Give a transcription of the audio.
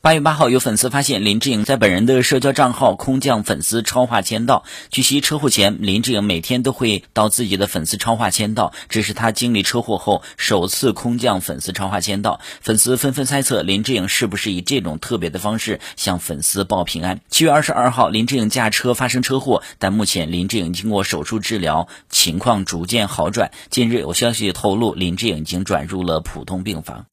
八月八号有粉丝发现林志颖在本人的社交账号空降粉丝超话签到据悉车祸前林志颖每天都会到自己的粉丝超话签到这是他经历车祸后首次空降粉丝超话签到。粉丝纷纷猜测林志颖是不是以这种特别的方式向粉丝报平安。七月二十二号林志颖驾车发生车祸但目前林志颖经过手术治疗情况逐渐好转。近日有消息透露林志颖已经转入了普通病房。